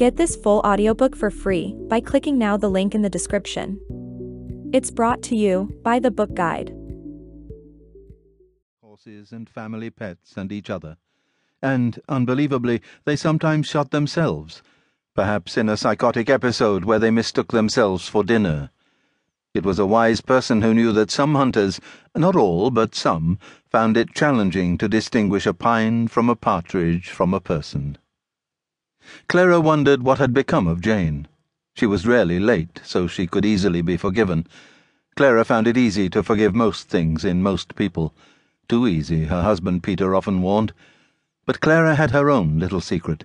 Get this full audiobook for free by clicking now the link in the description. It's brought to you by the Book Guide. Horses and family pets and each other. And, unbelievably, they sometimes shot themselves, perhaps in a psychotic episode where they mistook themselves for dinner. It was a wise person who knew that some hunters, not all, but some, found it challenging to distinguish a pine from a partridge from a person. Clara wondered what had become of Jane. She was rarely late, so she could easily be forgiven. Clara found it easy to forgive most things in most people. Too easy, her husband Peter often warned. But Clara had her own little secret.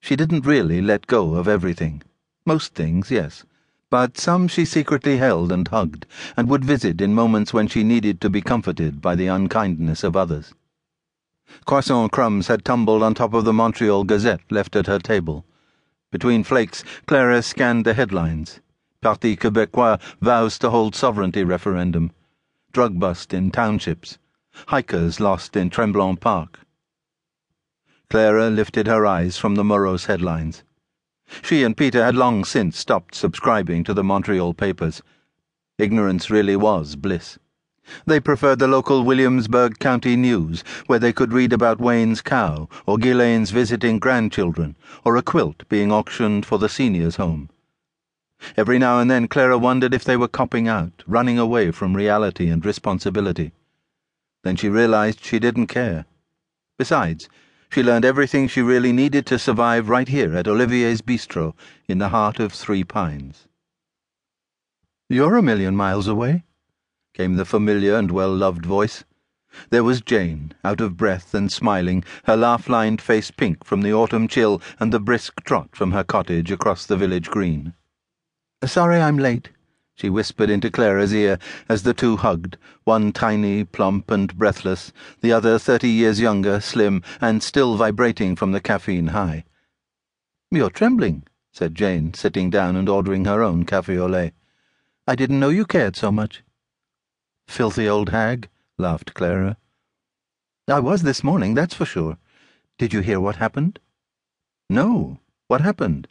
She didn't really let go of everything. Most things, yes but some she secretly held and hugged, and would visit in moments when she needed to be comforted by the unkindness of others. Croissant crumbs had tumbled on top of the Montreal Gazette left at her table. Between flakes, Clara scanned the headlines. Parti Québécois vows to hold sovereignty referendum. Drug bust in townships. Hikers lost in Tremblant Park. Clara lifted her eyes from the morose headlines. She and Peter had long since stopped subscribing to the Montreal papers. Ignorance really was bliss. They preferred the local Williamsburg County News, where they could read about Wayne's cow, or Ghislaine's visiting grandchildren, or a quilt being auctioned for the seniors' home. Every now and then Clara wondered if they were copping out, running away from reality and responsibility. Then she realized she didn't care. Besides, she learned everything she really needed to survive right here at Olivier's Bistro in the heart of Three Pines. You're a million miles away, came the familiar and well loved voice. There was Jane, out of breath and smiling, her laugh lined face pink from the autumn chill and the brisk trot from her cottage across the village green. Sorry I'm late she whispered into Clara's ear as the two hugged, one tiny, plump, and breathless, the other thirty years younger, slim, and still vibrating from the caffeine high. You're trembling, said Jane, sitting down and ordering her own cafe au lait. I didn't know you cared so much. Filthy old hag, laughed Clara. I was this morning, that's for sure. Did you hear what happened? No. What happened?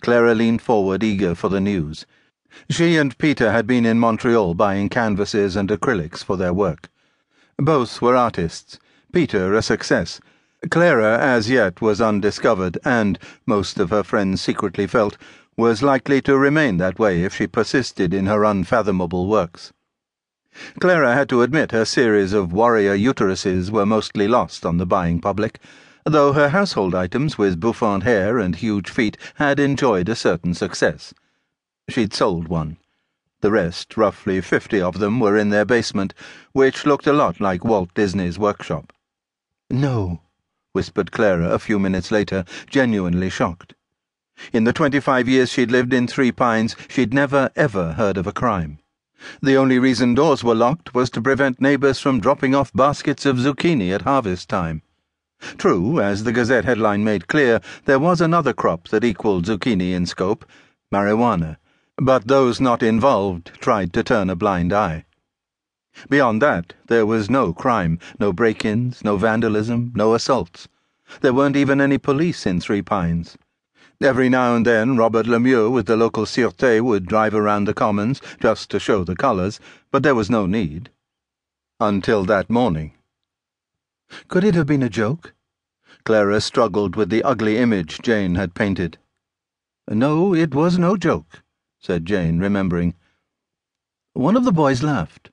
Clara leaned forward, eager for the news. She and Peter had been in Montreal buying canvases and acrylics for their work. Both were artists, Peter a success. Clara, as yet, was undiscovered, and, most of her friends secretly felt, was likely to remain that way if she persisted in her unfathomable works. Clara had to admit her series of warrior uteruses were mostly lost on the buying public, though her household items with bouffant hair and huge feet had enjoyed a certain success. She'd sold one. The rest, roughly fifty of them, were in their basement, which looked a lot like Walt Disney's workshop. No, whispered Clara a few minutes later, genuinely shocked. In the twenty-five years she'd lived in Three Pines, she'd never, ever heard of a crime. The only reason doors were locked was to prevent neighbours from dropping off baskets of zucchini at harvest time. True, as the Gazette headline made clear, there was another crop that equalled zucchini in scope marijuana but those not involved tried to turn a blind eye. Beyond that, there was no crime, no break ins, no vandalism, no assaults. There weren't even any police in Three Pines. Every now and then, Robert Lemieux with the local Sûreté would drive around the commons just to show the colours, but there was no need. Until that morning. Could it have been a joke? Clara struggled with the ugly image Jane had painted. No, it was no joke said Jane, remembering. One of the boys laughed.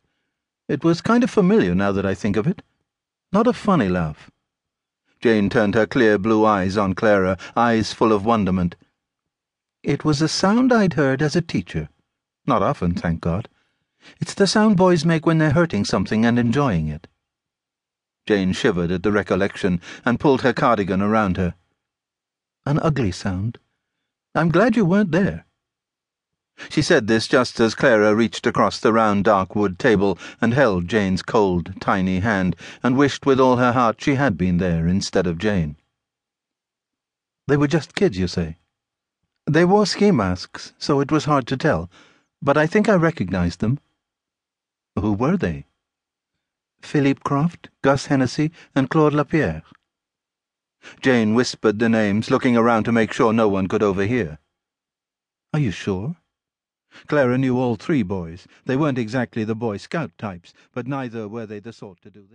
It was kind of familiar now that I think of it. Not a funny laugh. Jane turned her clear blue eyes on Clara, eyes full of wonderment. It was a sound I'd heard as a teacher. Not often, thank God. It's the sound boys make when they're hurting something and enjoying it. Jane shivered at the recollection and pulled her cardigan around her. An ugly sound. I'm glad you weren't there. She said this just as Clara reached across the round dark wood table and held Jane's cold, tiny hand, and wished with all her heart she had been there instead of Jane. They were just kids, you say? They wore ski masks, so it was hard to tell, but I think I recognized them. Who were they? Philippe Croft, Gus Hennessy, and Claude Lapierre. Jane whispered the names, looking around to make sure no one could overhear. Are you sure? Clara knew all three boys. They weren't exactly the Boy Scout types, but neither were they the sort to do this.